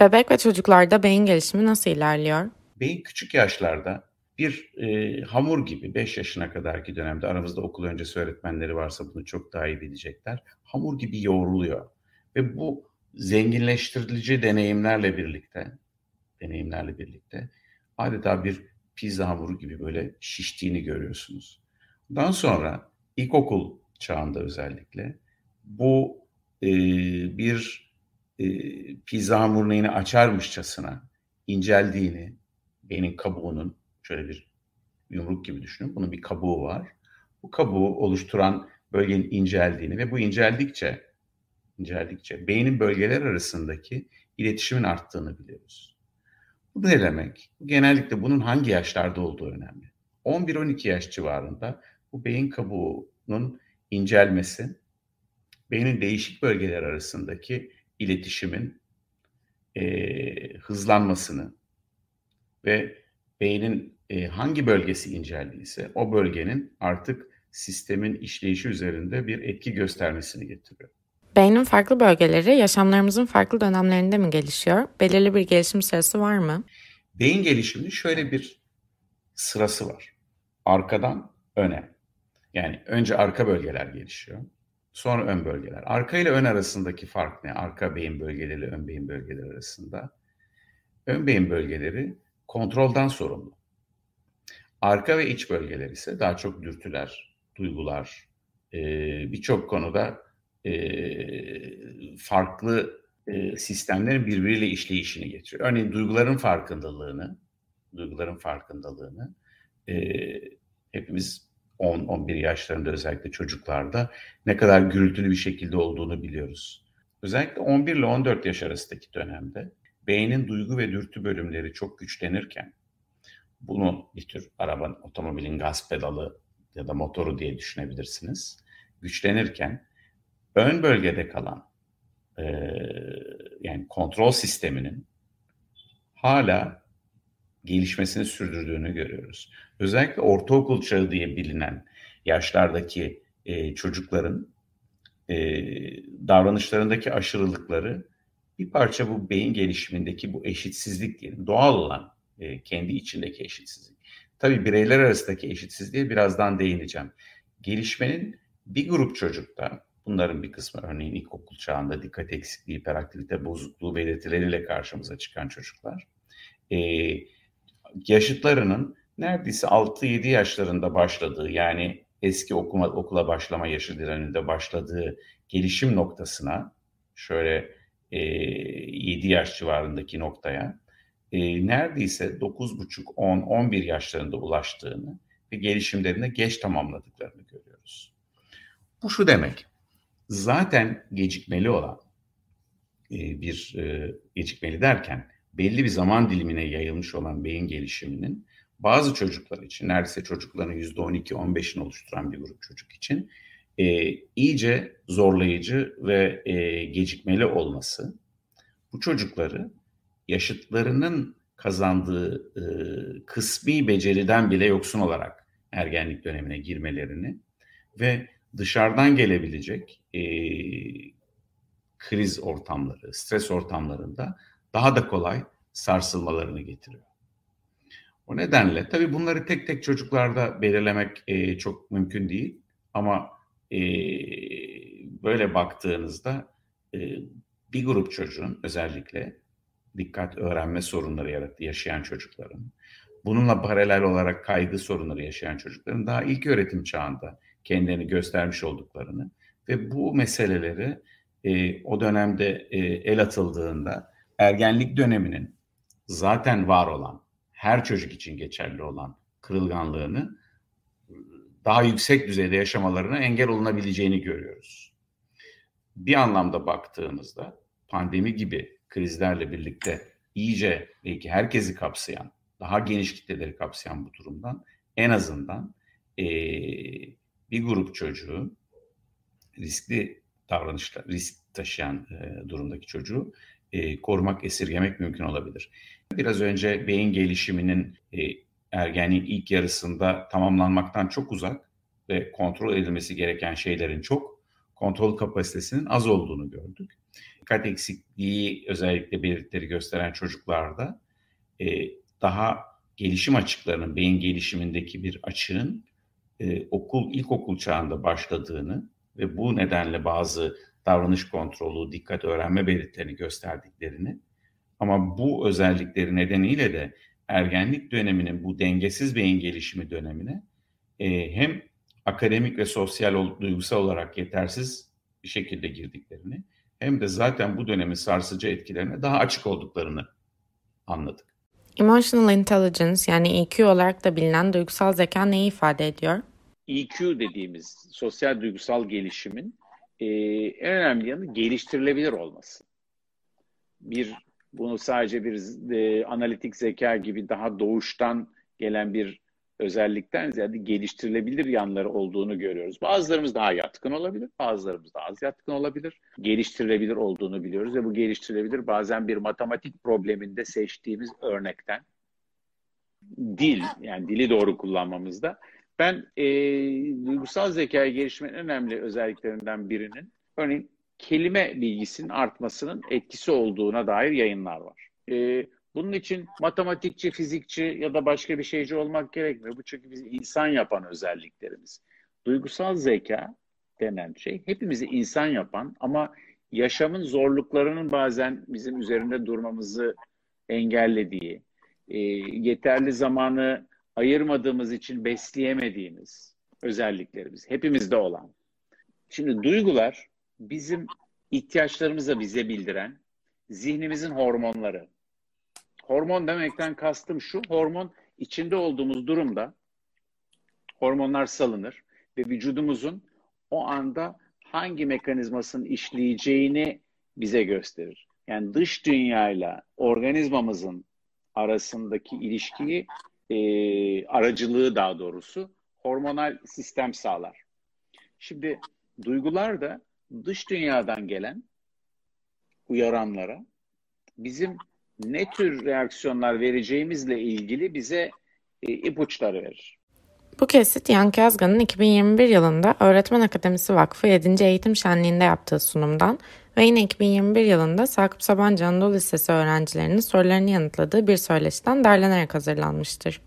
Bebek ve çocuklarda beyin gelişimi nasıl ilerliyor? Beyin küçük yaşlarda bir e, hamur gibi 5 yaşına kadarki dönemde aramızda okul öncesi öğretmenleri varsa bunu çok daha iyi bilecekler. Hamur gibi yoğruluyor ve bu zenginleştirici deneyimlerle birlikte deneyimlerle birlikte adeta bir pizza hamuru gibi böyle şiştiğini görüyorsunuz. Daha sonra ilkokul çağında özellikle bu e, bir e, pizza hamurunu açarmışçasına inceldiğini, beynin kabuğunun şöyle bir yumruk gibi düşünün. Bunun bir kabuğu var. Bu kabuğu oluşturan bölgenin inceldiğini ve bu inceldikçe inceldikçe beynin bölgeler arasındaki iletişimin arttığını biliyoruz. Bu ne demek? Genellikle bunun hangi yaşlarda olduğu önemli. 11-12 yaş civarında bu beyin kabuğunun incelmesi, beynin değişik bölgeler arasındaki iletişimin e, hızlanmasını ve beynin e, hangi bölgesi inceldiyse o bölgenin artık sistemin işleyişi üzerinde bir etki göstermesini getiriyor. Beynin farklı bölgeleri yaşamlarımızın farklı dönemlerinde mi gelişiyor? Belirli bir gelişim sırası var mı? Beyin gelişiminin şöyle bir sırası var. Arkadan öne. Yani önce arka bölgeler gelişiyor. Sonra ön bölgeler. Arka ile ön arasındaki fark ne? Arka beyin bölgeleri ile ön beyin bölgeleri arasında. Ön beyin bölgeleri kontrolden sorumlu. Arka ve iç bölgeler ise daha çok dürtüler, duygular, birçok konuda farklı sistemlerin birbiriyle işleyişini getiriyor. Örneğin duyguların farkındalığını, duyguların farkındalığını hepimiz 10-11 yaşlarında özellikle çocuklarda ne kadar gürültülü bir şekilde olduğunu biliyoruz. Özellikle 11 ile 14 yaş arasındaki dönemde beynin duygu ve dürtü bölümleri çok güçlenirken bunu bir tür arabanın, otomobilin gaz pedalı ya da motoru diye düşünebilirsiniz. Güçlenirken ön bölgede kalan e, yani kontrol sisteminin hala gelişmesini sürdürdüğünü görüyoruz. Özellikle ortaokul çağı diye bilinen yaşlardaki e, çocukların e, davranışlarındaki aşırılıkları bir parça bu beyin gelişimindeki bu eşitsizlik diyelim. Doğal olan e, kendi içindeki eşitsizlik. Tabii bireyler arasındaki eşitsizliğe birazdan değineceğim. Gelişmenin bir grup çocukta, bunların bir kısmı örneğin ilkokul çağında dikkat eksikliği, hiperaktivite bozukluğu belirtileriyle karşımıza çıkan çocuklar, e, yaşıtlarının neredeyse 6-7 yaşlarında başladığı yani eski okuma, okula başlama yaşı direninde başladığı gelişim noktasına şöyle e, 7 yaş civarındaki noktaya e, neredeyse 9,5, 10, 11 yaşlarında ulaştığını ve gelişimlerinde geç tamamladıklarını görüyoruz. Bu şu demek, zaten gecikmeli olan e, bir e, gecikmeli derken belli bir zaman dilimine yayılmış olan beyin gelişiminin bazı çocuklar için, neredeyse çocukların %12-15'ini oluşturan bir grup çocuk için e, iyice zorlayıcı ve e, gecikmeli olması bu çocukları yaşıtlarının kazandığı e, kısmi beceriden bile yoksun olarak ergenlik dönemine girmelerini ve dışarıdan gelebilecek e, kriz ortamları, stres ortamlarında daha da kolay sarsılmalarını getiriyor. O nedenle tabii bunları tek tek çocuklarda belirlemek e, çok mümkün değil ama e, böyle baktığınızda e, bir grup çocuğun özellikle dikkat öğrenme sorunları yarattı yaşayan çocukların, bununla paralel olarak kaygı sorunları yaşayan çocukların daha ilk öğretim çağında kendilerini göstermiş olduklarını ve bu meseleleri e, o dönemde e, el atıldığında ergenlik döneminin zaten var olan, her çocuk için geçerli olan kırılganlığını daha yüksek düzeyde yaşamalarına engel olunabileceğini görüyoruz. Bir anlamda baktığımızda pandemi gibi krizlerle birlikte iyice belki herkesi kapsayan, daha geniş kitleleri kapsayan bu durumdan en azından e, bir grup çocuğu riskli davranışlar, risk taşıyan e, durumdaki çocuğu e, korumak, esirgemek mümkün olabilir. Biraz önce beyin gelişiminin e, ergenliğin ilk yarısında tamamlanmaktan çok uzak ve kontrol edilmesi gereken şeylerin çok, kontrol kapasitesinin az olduğunu gördük. dikkat eksikliği özellikle belirtileri gösteren çocuklarda e, daha gelişim açıklarının, beyin gelişimindeki bir açığın e, okul, ilkokul çağında başladığını ve bu nedenle bazı davranış kontrolü, dikkat öğrenme belirtilerini gösterdiklerini ama bu özellikleri nedeniyle de ergenlik döneminin bu dengesiz beyin gelişimi dönemine e, hem akademik ve sosyal duygusal olarak yetersiz bir şekilde girdiklerini hem de zaten bu dönemin sarsıcı etkilerine daha açık olduklarını anladık. Emotional intelligence yani EQ olarak da bilinen duygusal zeka neyi ifade ediyor? EQ dediğimiz sosyal duygusal gelişimin e, en önemli yanı geliştirilebilir olması. Bir bunu sadece bir e, analitik zeka gibi daha doğuştan gelen bir özellikten ziyade geliştirilebilir yanları olduğunu görüyoruz. Bazılarımız daha yatkın olabilir, bazılarımız daha az yatkın olabilir. Geliştirilebilir olduğunu biliyoruz ve bu geliştirilebilir bazen bir matematik probleminde seçtiğimiz örnekten dil, yani dili doğru kullanmamızda. Ben e, duygusal zekayı gelişmenin önemli özelliklerinden birinin örneğin kelime bilgisinin artmasının etkisi olduğuna dair yayınlar var. E, bunun için matematikçi, fizikçi ya da başka bir şeyci olmak gerekmiyor. Bu çünkü biz insan yapan özelliklerimiz. Duygusal zeka denen şey hepimizi insan yapan ama yaşamın zorluklarının bazen bizim üzerinde durmamızı engellediği, e, yeterli zamanı ayırmadığımız için besleyemediğimiz özelliklerimiz. Hepimizde olan. Şimdi duygular bizim ihtiyaçlarımızı bize bildiren zihnimizin hormonları. Hormon demekten kastım şu, hormon içinde olduğumuz durumda hormonlar salınır ve vücudumuzun o anda hangi mekanizmasının işleyeceğini bize gösterir. Yani dış dünyayla organizmamızın arasındaki ilişkiyi, e, aracılığı daha doğrusu hormonal sistem sağlar. Şimdi duygular da dış dünyadan gelen uyaranlara bizim ne tür reaksiyonlar vereceğimizle ilgili bize e, ipuçları verir. Bu kesit Yankı Yazgan'ın 2021 yılında Öğretmen Akademisi Vakfı 7. Eğitim Şenliği'nde yaptığı sunumdan ve yine 2021 yılında Sakıp Sabancı Anadolu Lisesi öğrencilerinin sorularını yanıtladığı bir söyleşiden derlenerek hazırlanmıştır.